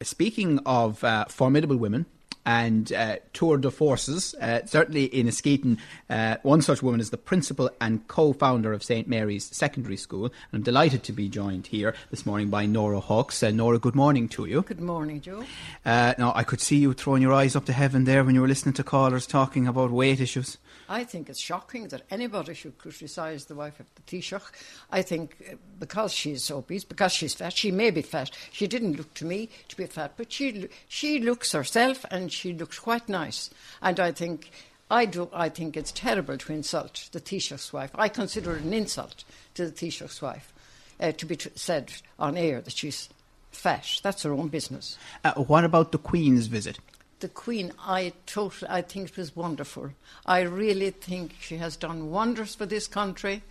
Speaking of uh, formidable women, and uh, tour de forces. Uh, certainly in Askeaton, uh, one such woman is the principal and co-founder of St Mary's Secondary School. And I'm delighted to be joined here this morning by Nora Hawkes. Uh, Nora, good morning to you. Good morning, Joe. Uh, now, I could see you throwing your eyes up to heaven there when you were listening to callers talking about weight issues. I think it's shocking that anybody should criticise the wife of the Taoiseach. I think uh, because she's obese, because she's fat, she may be fat. She didn't look to me to be fat, but she she looks herself and she looks quite nice. And I think I do. I think it's terrible to insult the Taoiseach's wife. I consider it an insult to the Taoiseach's wife uh, to be t- said on air that she's fat. That's her own business. Uh, what about the Queen's visit? The Queen, I totally, I think it was wonderful. I really think she has done wonders for this country.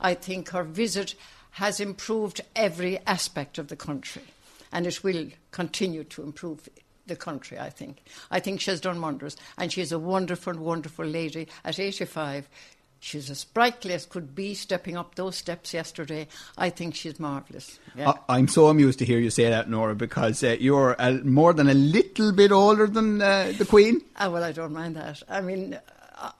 I think her visit has improved every aspect of the country, and it will continue to improve the country. I think. I think she has done wonders, and she is a wonderful, wonderful lady. At 85, She's as sprightly as could be stepping up those steps yesterday. I think she's marvellous. Yeah. I, am so amused to hear you say that, Nora, because uh, you're more than a little bit older than uh, the Queen. Ah, well, I don't mind that. I mean,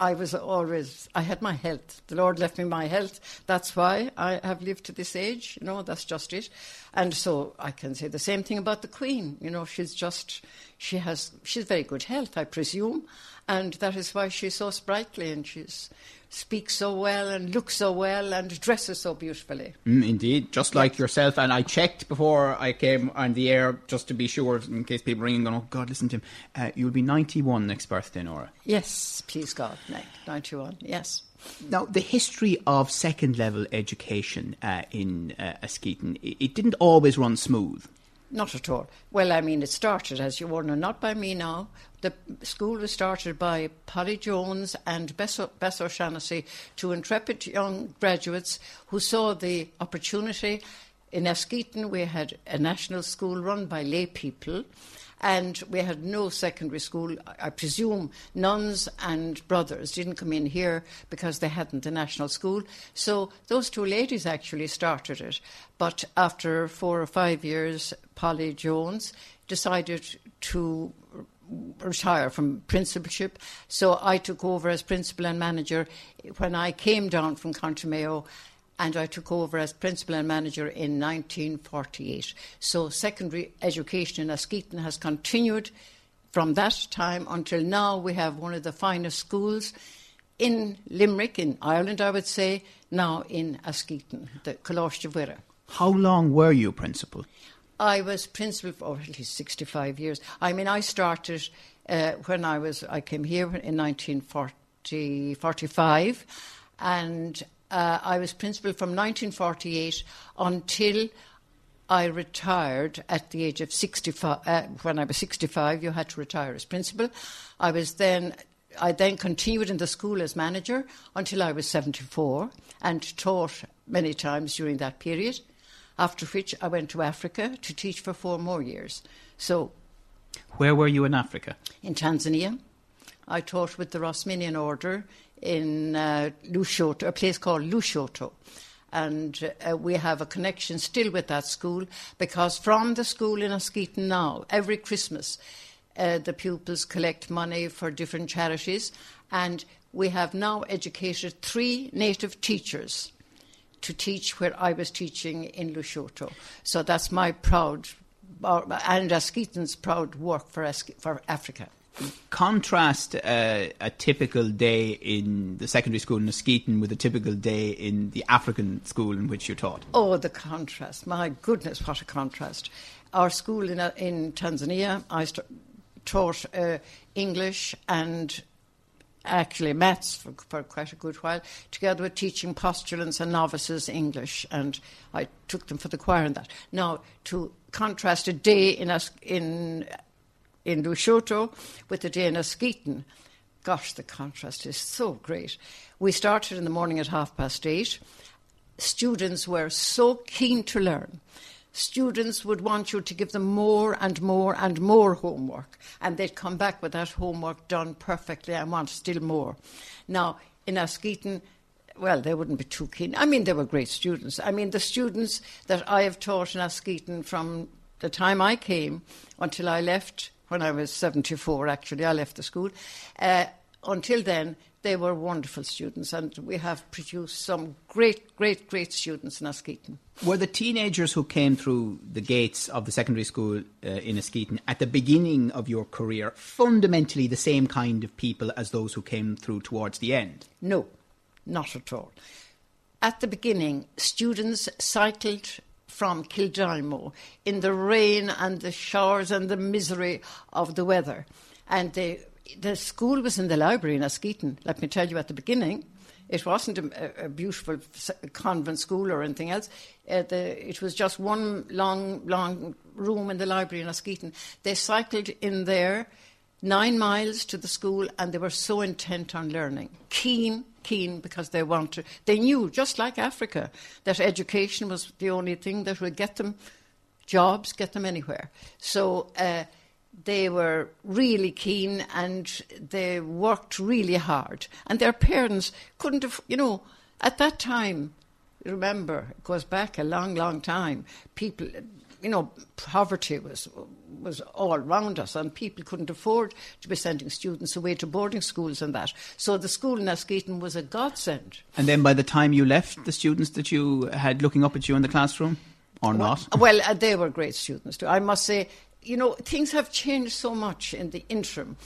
I was always, I had my health. The Lord left me my health. That's why I have lived to this age. You know, that's just it. And so I can say the same thing about the Queen. You know, she's just, she has, she's very good health, I presume. And that is why she's so sprightly and she's, speaks so well and looks so well and dresses so beautifully. Mm, indeed, just like yes. yourself. And I checked before I came on the air just to be sure, in case people ringing, going, "Oh God, listen to him." Uh, you'll be ninety-one next birthday, Nora. Yes, please God, ninety-one. Yes. Now, the history of second level education uh, in uh, Askeaton, it didn't always run smooth. Not at all. Well, I mean, it started, as you all know, not by me now. The school was started by Polly Jones and Bess, Bess O'Shaughnessy, two intrepid young graduates who saw the opportunity. In Askeaton, we had a national school run by lay people and we had no secondary school. I presume nuns and brothers didn't come in here because they hadn't a national school. So those two ladies actually started it. But after four or five years, Polly Jones decided to retire from principalship. So I took over as principal and manager when I came down from County Mayo and I took over as principal and manager in 1948. So secondary education in Askeaton has continued from that time until now. We have one of the finest schools in Limerick, in Ireland, I would say, now in Askeaton, the de How long were you principal? I was principal for at least 65 years. I mean, I started uh, when I was, I came here in 1945, and uh, I was principal from 1948 until I retired at the age of 65. Uh, when I was 65, you had to retire as principal. I was then. I then continued in the school as manager until I was 74 and taught many times during that period. After which I went to Africa to teach for four more years. So, where were you in Africa? In Tanzania. I taught with the Rosminian Order in uh, Lushoto, a place called Lushoto. And uh, we have a connection still with that school because from the school in Askeaton now, every Christmas, uh, the pupils collect money for different charities. And we have now educated three native teachers to teach where I was teaching in Lushoto. So that's my proud, and Askeaton's proud work for, for Africa contrast uh, a typical day in the secondary school in Askeaton with a typical day in the African school in which you're taught? Oh, the contrast. My goodness, what a contrast. Our school in, uh, in Tanzania, I st- taught uh, English and actually maths for, for, quite a good while, together with teaching postulants and novices English, and I took them for the choir and that. Now, to contrast a day in, in in Lushoto with the day in Askeaton. Gosh, the contrast is so great. We started in the morning at half past eight. Students were so keen to learn. Students would want you to give them more and more and more homework, and they'd come back with that homework done perfectly and want still more. Now, in Askeaton, well, they wouldn't be too keen. I mean, they were great students. I mean, the students that I have taught in Askeaton from the time I came until I left when I was 74, actually, I left the school. Uh, until then, they were wonderful students, and we have produced some great, great, great students in Askeaton. Were the teenagers who came through the gates of the secondary school uh, in Askeaton at the beginning of your career fundamentally the same kind of people as those who came through towards the end? No, not at all. At the beginning, students cycled from Kildimo in the rain and the showers and the misery of the weather. And they the school was in the library in Askeaton. Let me tell you at the beginning, it wasn't a, a beautiful convent school or anything else. Uh, the, it was just one long, long room in the library in Askeaton. They cycled in there nine miles to the school and they were so intent on learning. Keen, keen, because they wanted, they knew, just like Africa, that education was the only thing that would get them jobs, get them anywhere. So, uh, they were really keen and they worked really hard. And their parents couldn't have, you know, at that time, remember, it goes back a long, long time, people, you know, poverty was was all around us, and people couldn't afford to be sending students away to boarding schools and that. So the school in Askeaton was a godsend. And then by the time you left, the students that you had looking up at you in the classroom, or well, not? Well, uh, they were great students too. I must say, you know, things have changed so much in the interim.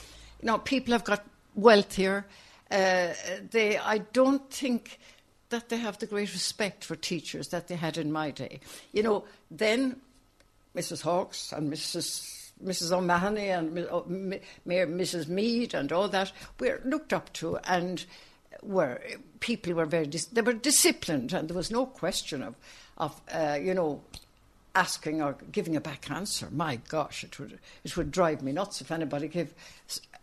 You know, people have got wealthier. Uh, they, I don't think that they have the great respect for teachers that they had in my day. You know, then Mrs. Hawkes and Mrs. Mrs. O'Mahony and Mrs. Mead and all that were looked up to and were people were very dis- they were disciplined and there was no question of of uh, you know asking or giving a back answer. My gosh, it would it would drive me nuts if anybody gave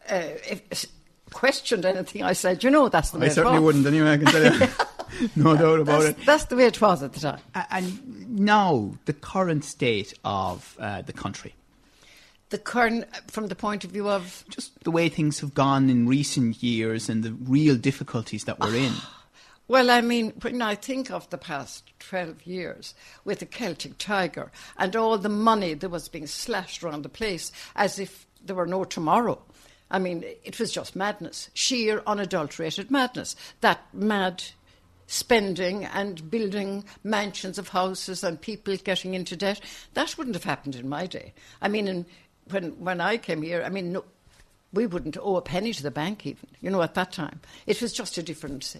uh, if, questioned anything I said. You know, that's the way I certainly wouldn't anyway. I can tell you, no doubt about that's, it. That's the way it was at the time. And now, the current state of uh, the country. The current, from the point of view of just the way things have gone in recent years and the real difficulties that we're in. Well, I mean, when I think of the past 12 years with the Celtic Tiger and all the money that was being slashed around the place as if there were no tomorrow, I mean, it was just madness, sheer unadulterated madness. That mad spending and building mansions of houses and people getting into debt, that wouldn't have happened in my day. I mean, in, when, when I came here, I mean, no, we wouldn't owe a penny to the bank even, you know, at that time. It was just a different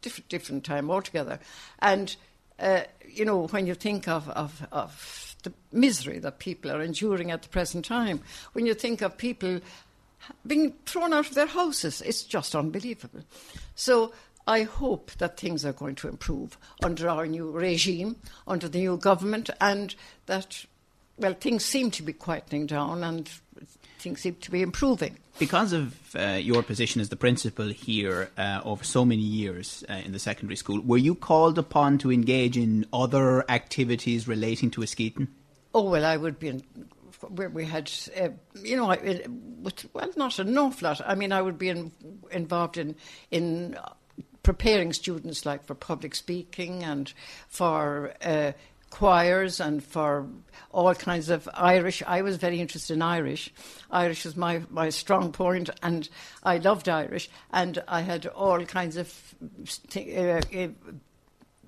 different, different time altogether. And, uh, you know, when you think of, of, of the misery that people are enduring at the present time, when you think of people being thrown out of their houses, it's just unbelievable. So I hope that things are going to improve under our new regime, under the new government, and that, well, things seem to be quietening down and things seem to be improving. Because of uh, your position as the principal here uh, over so many years uh, in the secondary school, were you called upon to engage in other activities relating to Askeaton? Oh, well, I would be in, where we had, uh, you know, well, not an awful lot. I mean, I would be in, involved in in preparing students, like for public speaking and for uh, choirs and for all kinds of Irish. I was very interested in Irish. Irish was my, my strong point, and I loved Irish. And I had all kinds of uh,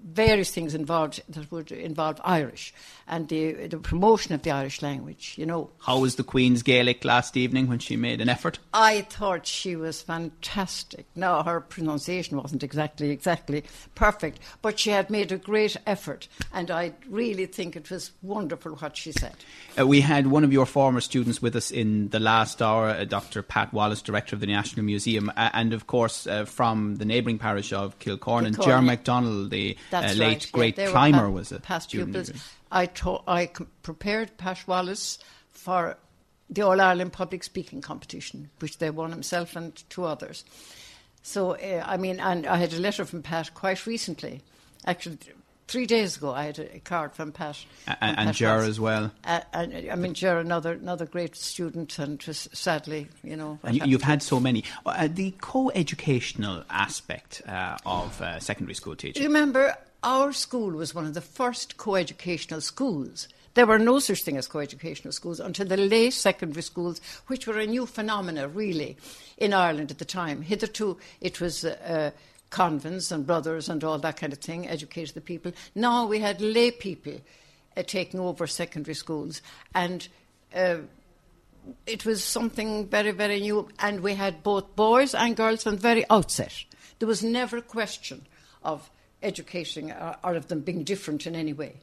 various things involved that would involve Irish and the, the promotion of the Irish language, you know. How was the Queen's Gaelic last evening when she made an effort? I thought she was fantastic. Now, her pronunciation wasn't exactly, exactly perfect, but she had made a great effort, and I really think it was wonderful what she said. Uh, we had one of your former students with us in the last hour, uh, Dr. Pat Wallace, Director of the National Museum, uh, and of course uh, from the neighbouring parish of Kilcorn, and Ger McDonnell, the uh, late right. great yeah, climber, pa- was a past pupils. I, ta- I prepared Pat Wallace for the All Ireland Public Speaking Competition, which they won himself and two others. So, uh, I mean, and I had a letter from Pat quite recently. Actually, three days ago, I had a, card from Pat. and, from and Pat Ger as well. Uh, and I mean, Ger, another another great student, and just sadly, you know. And you've had so many. Uh, the co-educational aspect uh, of uh, secondary school teaching. You remember, our school was one of the first co-educational schools There were no such thing as co-educational schools until the late secondary schools, which were a new phenomena, really, in Ireland at the time. Hitherto, it was uh, convents and brothers and all that kind of thing, educated the people. Now we had lay people uh, taking over secondary schools, and uh, it was something very, very new. And we had both boys and girls from the very outset. There was never a question of educating or, or of them being different in any way.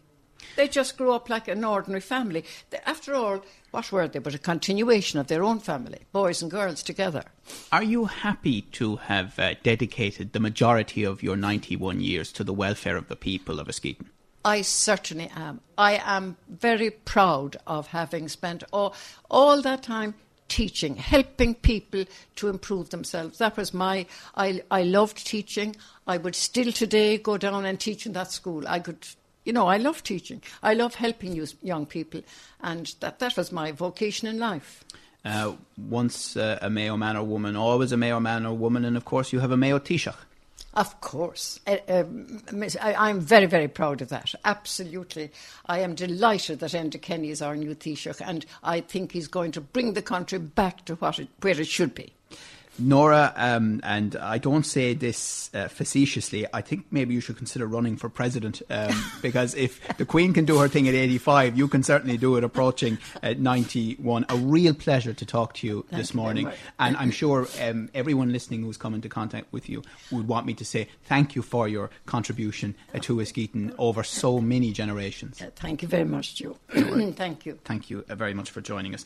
They just grew up like an ordinary family. After all, what were they but a continuation of their own family, boys and girls together? Are you happy to have uh, dedicated the majority of your 91 years to the welfare of the people of Askeaton? I certainly am. I am very proud of having spent all, all that time teaching, helping people to improve themselves. That was my, I, I loved teaching. I would still today go down and teach in that school. I could, you know, I love teaching. I love helping you, young people. And that, that was my vocation in life. Uh, once uh, a Mayo man or woman, always a Mayo man or woman, and of course you have a Mayo Taoiseach. Of course. Uh, um, I, am very, very proud of that. Absolutely. I am delighted that Enda Kenny is our new Taoiseach, and I think he's going to bring the country back to what it, where it should be. Nora, um, and I don't say this uh, facetiously, I think maybe you should consider running for president um, because if the Queen can do her thing at 85, you can certainly do it approaching at 91. A real pleasure to talk to you Thank this you morning. And I'm sure um, everyone listening who's come into contact with you would want me to say thank you for your contribution uh, to Askeaton over so many generations. Uh, thank you very much, Joe. thank you. Thank you uh, very much for joining us.